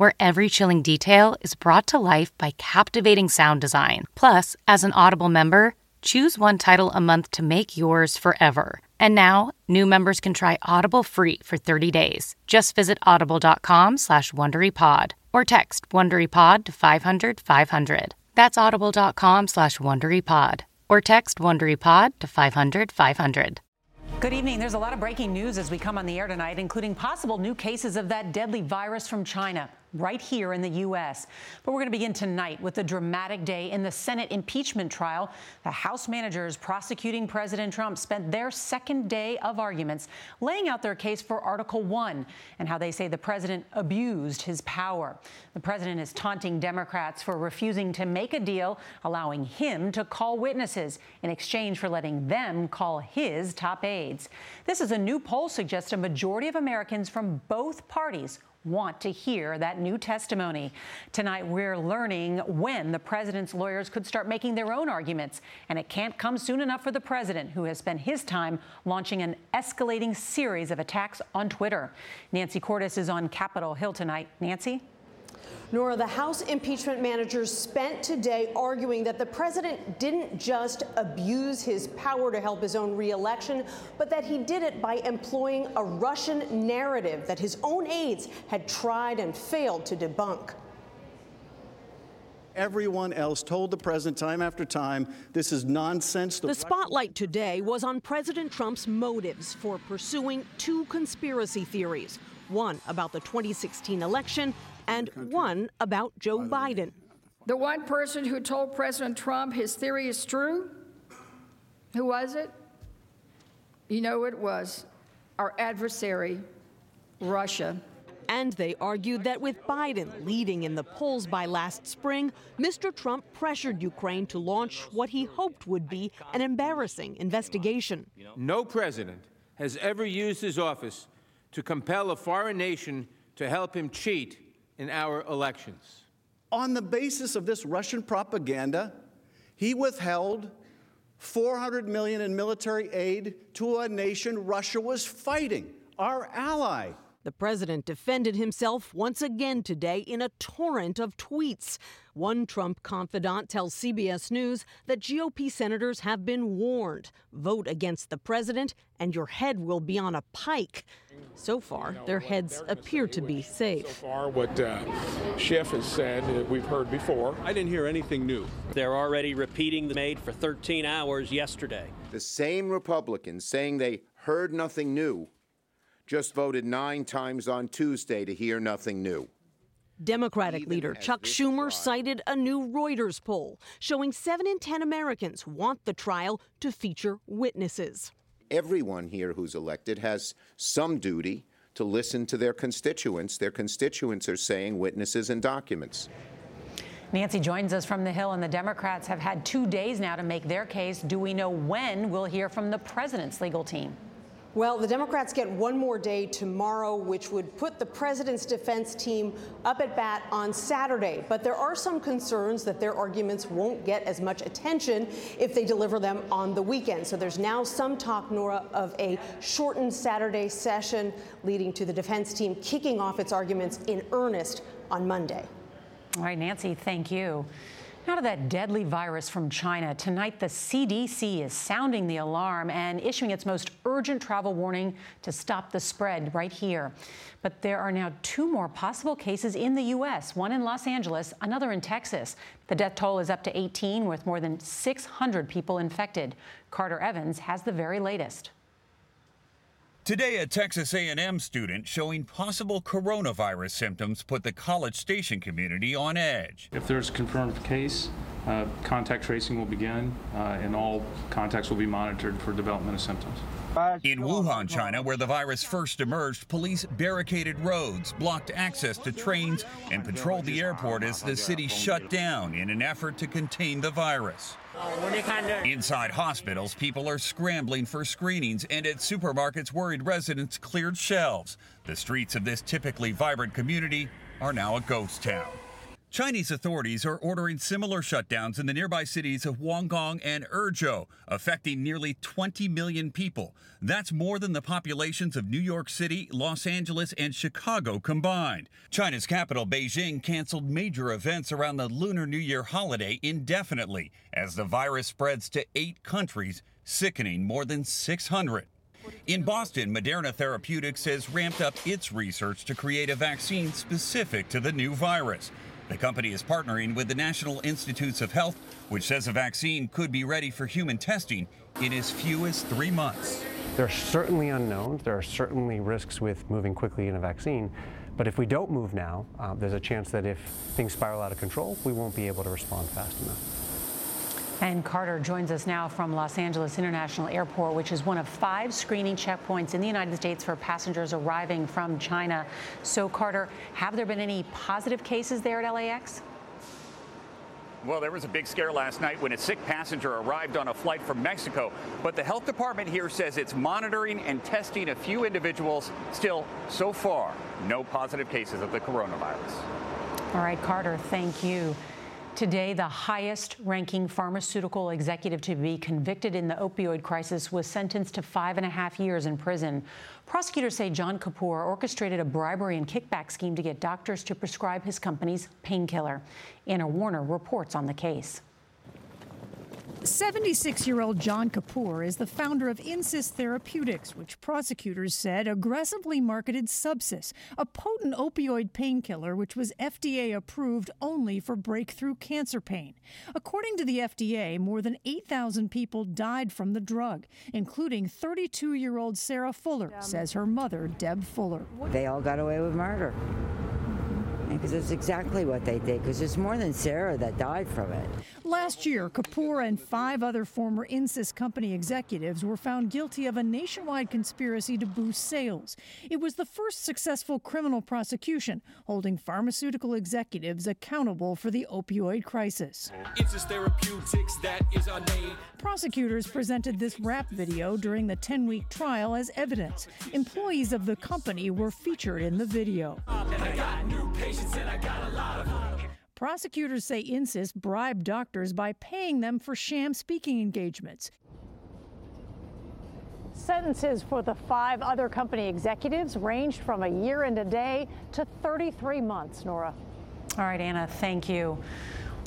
where every chilling detail is brought to life by captivating sound design. Plus, as an Audible member, choose one title a month to make yours forever. And now, new members can try Audible free for 30 days. Just visit audible.com slash WonderyPod or text WonderyPod to 500 500. That's audible.com slash WonderyPod or text WonderyPod to 500 500. Good evening. There's a lot of breaking news as we come on the air tonight, including possible new cases of that deadly virus from China right here in the U.S. But we're going to begin tonight with a dramatic day in the Senate impeachment trial. The House managers prosecuting President Trump spent their second day of arguments laying out their case for Article 1 and how they say the president abused his power. The president is taunting Democrats for refusing to make a deal allowing him to call witnesses in exchange for letting them call his top aides. This is a new poll suggests a majority of Americans from both parties want to hear that new testimony. Tonight, we're learning when the president's lawyers could start making their own arguments, and it can't come soon enough for the president, who has spent his time launching an escalating series of attacks on Twitter. Nancy Cordes is on Capitol Hill tonight. Nancy? Norah, the House impeachment managers spent today arguing that the president didn't just abuse his power to help his own reelection, but that he did it by employing a Russian narrative that his own aides had tried and failed to debunk. Everyone else told the president time after time this is nonsense. The, the spotlight today was on President Trump's motives for pursuing two conspiracy theories one about the 2016 election and one about Joe Biden. The one person who told President Trump his theory is true, who was it? You know it was our adversary, Russia. And they argued that with Biden leading in the polls by last spring, Mr. Trump pressured Ukraine to launch what he hoped would be an embarrassing investigation. No president has ever used his office to compel a foreign nation to help him cheat in our elections. On the basis of this Russian propaganda, he withheld 400 million in military aid to a nation Russia was fighting, our ally. The president defended himself once again today in a torrent of tweets. One Trump confidant tells CBS News that GOP senators have been warned vote against the president and your head will be on a pike. So far, their heads appear to be safe. So far, what uh, Schiff has said, uh, we've heard before. I didn't hear anything new. They're already repeating the made for 13 hours yesterday. The same Republicans saying they heard nothing new just voted nine times on Tuesday to hear nothing new. Democratic Even leader Chuck Schumer trial. cited a new Reuters poll showing 7 in 10 Americans want the trial to feature witnesses. Everyone here who's elected has some duty to listen to their constituents. Their constituents are saying witnesses and documents. Nancy joins us from the Hill, and the Democrats have had two days now to make their case. Do we know when we'll hear from the president's legal team? Well, the Democrats get one more day tomorrow, which would put the president's defense team up at bat on Saturday. But there are some concerns that their arguments won't get as much attention if they deliver them on the weekend. So there's now some talk, Norah, of a shortened Saturday session, leading to the defense team kicking off its arguments in earnest on Monday. All right, Nancy, thank you. Now to that deadly virus from China. Tonight, the CDC is sounding the alarm and issuing its most urgent travel warning to stop the spread right here. But there are now two more possible cases in the U.S., one in Los Angeles, another in Texas. The death toll is up to 18, with more than 600 people infected. Carter Evans has the very latest. Today, a Texas A&M student showing possible coronavirus symptoms put the College Station community on edge. If there's a confirmed case, uh, contact tracing will begin, uh, and all contacts will be monitored for development of symptoms. In Wuhan, China, where the virus first emerged, police barricaded roads, blocked access to trains, and patrolled the airport as the city shut down in an effort to contain the virus. Inside hospitals, people are scrambling for screenings, and at supermarkets, worried residents cleared shelves. The streets of this typically vibrant community are now a ghost town. Chinese authorities are ordering similar shutdowns in the nearby cities of Huanggang and Ezhou, affecting nearly 20 million people. That's more than the populations of New York City, Los Angeles, and Chicago combined. China's capital, Beijing, canceled major events around the Lunar New Year holiday indefinitely as the virus spreads to eight countries, sickening more than 600. In Boston, Moderna Therapeutics has ramped up its research to create a vaccine specific to the new virus. The company is partnering with the National Institutes of Health, which says a vaccine could be ready for human testing in as few as three months. There are certainly unknowns. There are certainly risks with moving quickly in a vaccine. But if we don't move now, uh, there's a chance that if things spiral out of control, we won't be able to respond fast enough. And Carter joins us now from Los Angeles International Airport, which is one of five screening checkpoints in the United States for passengers arriving from China. So, Carter, have there been any positive cases there at LAX? Well, there was a big scare last night when a sick passenger arrived on a flight from Mexico. But the health department here says it's monitoring and testing a few individuals. Still, so far, no positive cases of the coronavirus. All right, Carter, thank you. Today, the highest ranking pharmaceutical executive to be convicted in the opioid crisis was sentenced to five and a half years in prison. Prosecutors say John Kapoor orchestrated a bribery and kickback scheme to get doctors to prescribe his company's painkiller. Anna Werner reports on the case. 76 year old John Kapoor is the founder of Insys Therapeutics, which prosecutors said aggressively marketed Subsys, a potent opioid painkiller which was FDA approved only for breakthrough cancer pain. According to the FDA, more than 8,000 people died from the drug, including 32 year old Sarah Fuller, says her mother, Deb Fuller. They all got away with murder because it's exactly what they did, because there's more than Sarah that died from it. Last year, Kapoor and five other former Insys company executives were found guilty of a nationwide conspiracy to boost sales. It was the first successful criminal prosecution, holding pharmaceutical executives accountable for the opioid crisis. Insys Therapeutics, that is our name. Prosecutors presented this rap video during the 10 week trial as evidence. Employees of the company were featured in the video. Prosecutors say Insys bribed doctors by paying them for sham speaking engagements. Sentences for the five other company executives ranged from a year and a day to 33 months, Norah. All right, Anna, thank you.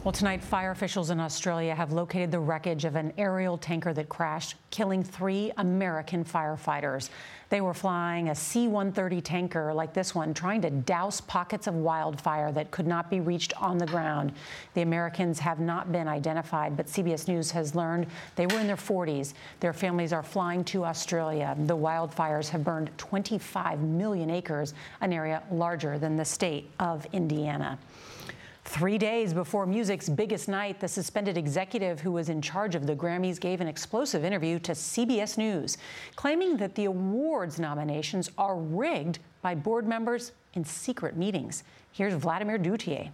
Well, tonight, fire officials in Australia have located the wreckage of an aerial tanker that crashed, killing three American firefighters. They were flying a C 130 tanker like this one, trying to douse pockets of wildfire that could not be reached on the ground. The Americans have not been identified, but CBS News has learned they were in their 40s. Their families are flying to Australia. The wildfires have burned 25 million acres, an area larger than the state of Indiana. Three days before music's biggest night, the suspended executive who was in charge of the Grammys gave an explosive interview to CBS News, claiming that the awards nominations are rigged by board members in secret meetings. Here's Vladimir Duthiers.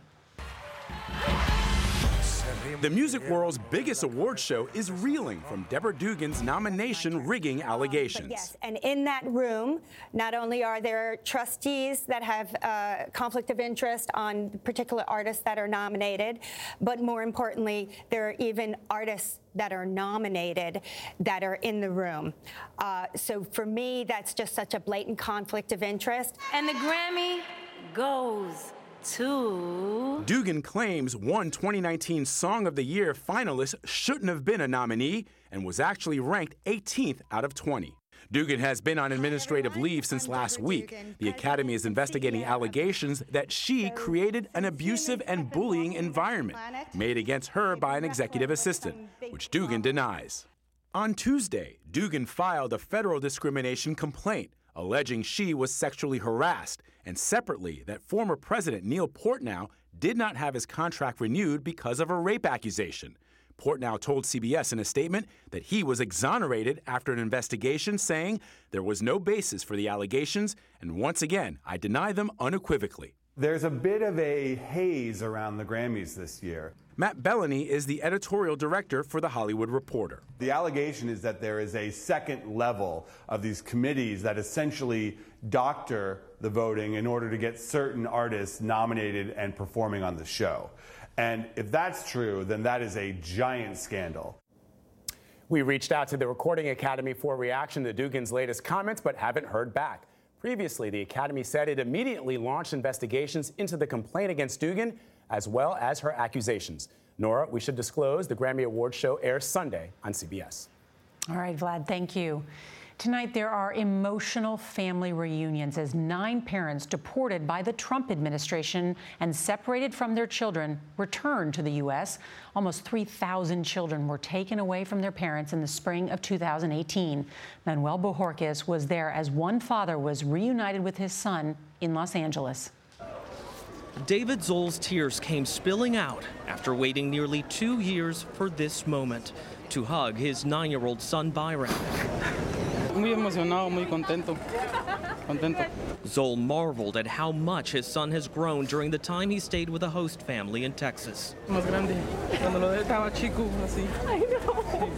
The music world's biggest award show is reeling from Deborah Dugan's nomination rigging allegations. Yes, and in that room, not only are there trustees that have uh, conflict of interest on particular artists that are nominated, but more importantly, there are even artists that are nominated that are in the room. Uh, so for me, that's just such a blatant conflict of interest. And the Grammy goes to. Dugan claims one 2019 Song of the Year finalist shouldn't have been a nominee and was actually ranked 18th out of 20. Dugan has been on administrative leave since last week. The Academy is investigating allegations that she created an abusive and bullying environment made against her by an executive assistant, which Dugan denies. On Tuesday, Dugan filed a federal discrimination complaint alleging she was sexually harassed, and separately that former President Neil Portnow did not have his contract renewed because of a rape accusation. Portnow told CBS in a statement that he was exonerated after an investigation, saying there was no basis for the allegations, and once again, I deny them unequivocally. There's a bit of a haze around the Grammys this year. Matt Belloni is the editorial director for The Hollywood Reporter. The allegation is that there is a second level of these committees that essentially doctor the voting in order to get certain artists nominated and performing on the show. And if that's true, then that is a giant scandal. We reached out to the Recording Academy for reaction to Dugan's latest comments, but haven't heard back. Previously, the Academy said it immediately launched investigations into the complaint against Dugan, as well as her accusations. Norah, we should disclose the Grammy Awards show airs Sunday on CBS. All right, Vlad, thank you. Tonight, there are emotional family reunions as nine parents deported by the Trump administration and separated from their children return to the U.S. Almost 3,000 children were taken away from their parents in the spring of 2018. Manuel Bojorquez was there as one father was reunited with his son in Los Angeles. David Zoll's tears came spilling out after waiting nearly two years for this moment to hug his nine year old son Byron. Muy emocionado, muy contento. Contento. Zoll marveled at how much his son has grown during the time he stayed with a host family in Texas. Más grande. Cuando lo estaba chico, así. I know.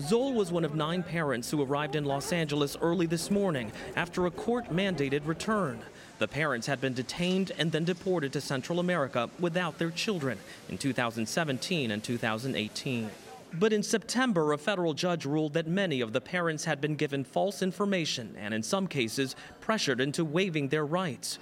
Zoll was one of nine parents who arrived in Los Angeles early this morning after a court mandated return. The parents had been detained and then deported to Central America without their children in 2017 and 2018. But in September, a federal judge ruled that many of the parents had been given false information and, in some cases, pressured into waiving their rights.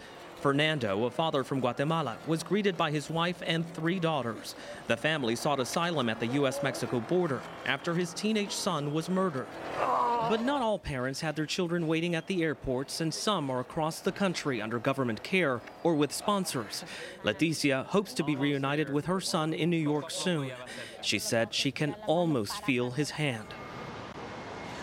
Fernando, a father from Guatemala, was greeted by his wife and three daughters. The family sought asylum at the U.S. Mexico border after his teenage son was murdered. But not all parents had their children waiting at the airports, and some are across the country under government care or with sponsors. Leticia hopes to be reunited with her son in New York soon. She said she can almost feel his hand.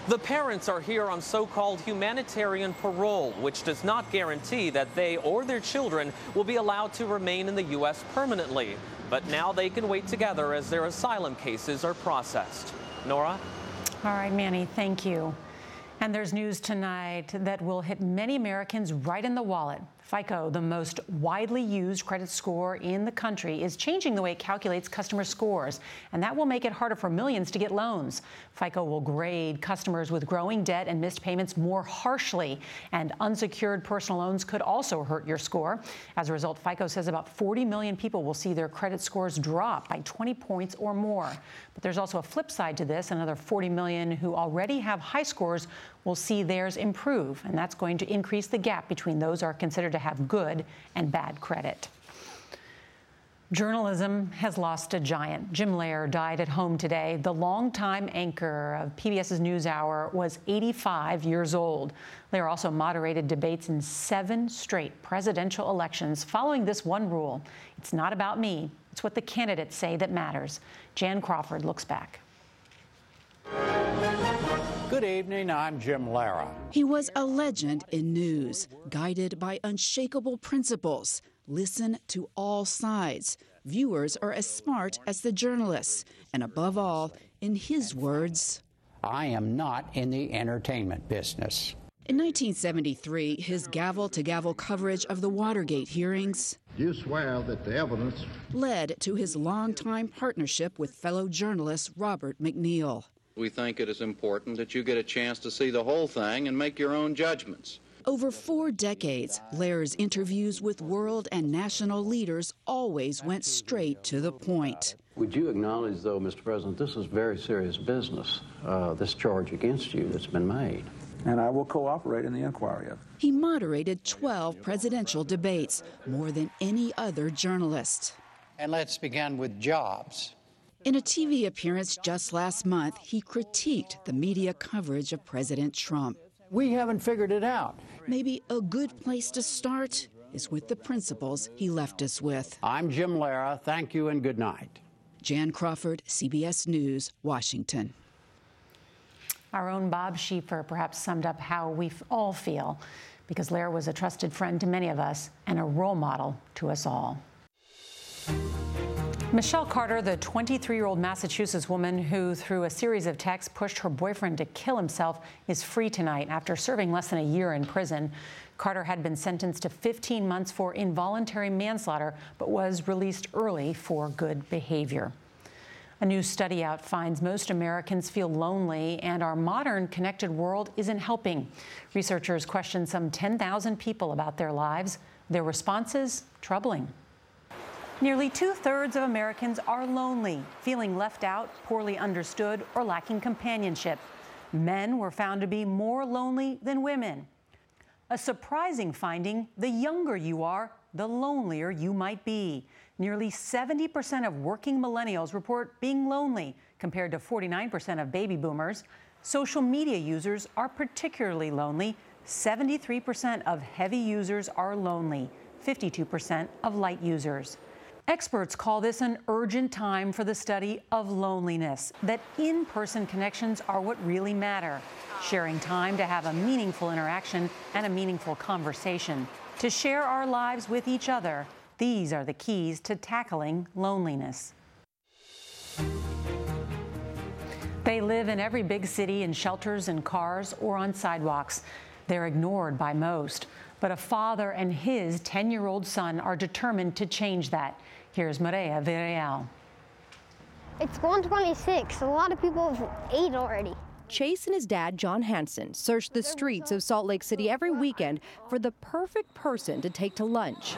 The parents are here on so called humanitarian parole, which does not guarantee that they or their children will be allowed to remain in the U.S. permanently. But now they can wait together as their asylum cases are processed. Norah? All right, Manny, thank you. And there's news tonight that will hit many Americans right in the wallet. FICO, the most widely used credit score in the country, is changing the way it calculates customer scores, and that will make it harder for millions to get loans. FICO will grade customers with growing debt and missed payments more harshly, and unsecured personal loans could also hurt your score. As a result, FICO says about 40 million people will see their credit scores drop by 20 points or more. But there's also a flip side to this. Another 40 million who already have high scores will see theirs improve, and that's going to increase the gap between those who are considered to have good and bad credit. Journalism has lost a giant. Jim Lehrer died at home today. The longtime anchor of PBS's NewsHour was 85 years old. Lehrer also moderated debates in seven straight presidential elections following this one rule it's not about me, it's what the candidates say that matters. Jan Crawford looks back. Good evening, I'm Jim Lehrer. He was a legend in news, guided by unshakable principles. Listen to all sides. Viewers are as smart as the journalists. And above all, in his words, I am not in the entertainment business. In 1973, his gavel to gavel coverage of the Watergate hearings you swear that the evidence led to his longtime partnership with fellow journalist Robert MacNeil. We think it is important that you get a chance to see the whole thing and make your own judgments. Over four decades, Lehrer's interviews with world and national leaders always went straight to the point. Would you acknowledge, though, Mr. President, this is very serious business, uh, this charge against you that's been made? And I will cooperate in the inquiry of it. He moderated 12 presidential debates, more than any other journalist. And let's begin with jobs. In a TV appearance just last month, he critiqued the media coverage of President Trump. We haven't figured it out. Maybe a good place to start is with the principles he left us with. I'm Jim Lehrer. Thank you and good night. Jan Crawford, CBS News, Washington. Our own Bob Schieffer perhaps summed up how we all feel because Lehrer was a trusted friend to many of us and a role model to us all. Michelle Carter, the 23 year old Massachusetts woman who, through a series of texts, pushed her boyfriend to kill himself, is free tonight after serving less than a year in prison. Carter had been sentenced to 15 months for involuntary manslaughter, but was released early for good behavior. A new study out finds most Americans feel lonely, and our modern connected world isn't helping. Researchers questioned some 10,000 people about their lives. Their responses troubling. Nearly two thirds of Americans are lonely, feeling left out, poorly understood, or lacking companionship. Men were found to be more lonely than women. A surprising finding the younger you are, the lonelier you might be. Nearly 70% of working millennials report being lonely, compared to 49% of baby boomers. Social media users are particularly lonely. 73% of heavy users are lonely, 52% of light users. Experts call this an urgent time for the study of loneliness, that in person connections are what really matter. Sharing time to have a meaningful interaction and a meaningful conversation, to share our lives with each other. These are the keys to tackling loneliness. They live in every big city in shelters and cars or on sidewalks. They're ignored by most. But a father and his 10 year old son are determined to change that. Here's Mireya Villarreal. It's 126. A lot of people have ate already. Chase and his dad, John Hanson, search the streets of Salt Lake City every weekend for the perfect person to take to lunch.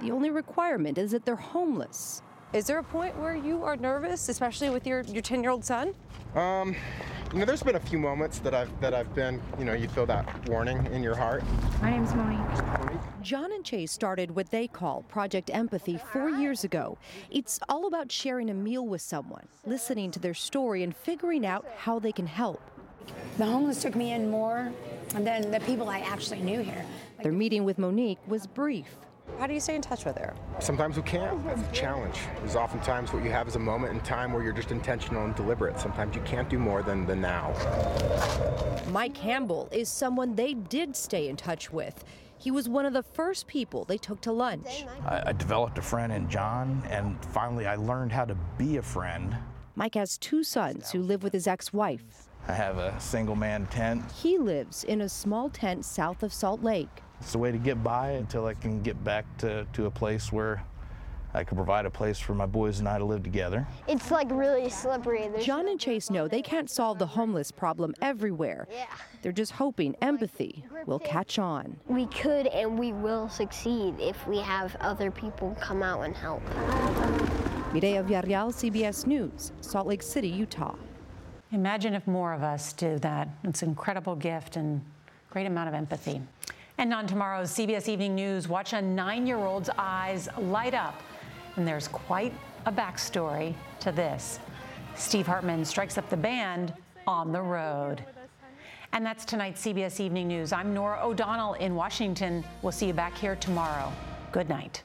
The only requirement is that they're homeless. Is there a point where you are nervous, especially with your your 10 year old son? Um, you know, there's been a few moments that I've that I've been, you know, you feel that warning in your heart. My name's Monique. John and Chase started what they call Project Empathy four years ago. It's all about sharing a meal with someone, listening to their story, and figuring out how they can help. The homeless took me in more than the people I actually knew here. Their meeting with Monique was brief. How do you stay in touch with her? Sometimes we can't. That's a challenge. There's oftentimes what you have is a moment in time where you're just intentional and deliberate. Sometimes you can't do more than the now. Mike Campbell is someone they did stay in touch with. He was one of the first people they took to lunch. I, I developed a friend in John, and finally I learned how to be a friend. Mike has two sons who live with his ex wife. I have a single man tent. He lives in a small tent south of Salt Lake. It's a way to get by until I can get back to, to a place where I can provide a place for my boys and I to live together. It's like really slippery. There's John and Chase know they can't solve the homeless problem everywhere. Yeah. They're just hoping empathy will catch on. We could and we will succeed if we have other people come out and help. Mireya Villarreal, CBS News, Salt Lake City, Utah. Imagine if more of us did that. It's an incredible gift and great amount of empathy. And on tomorrow's CBS Evening News, watch a nine year old's eyes light up. And there's quite a backstory to this. Steve Hartman strikes up the band on the road. And that's tonight's CBS Evening News. I'm Norah O'Donnell in Washington. We'll see you back here tomorrow. Good night.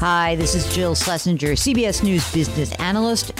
Hi, this is Jill Schlesinger, CBS News business analyst,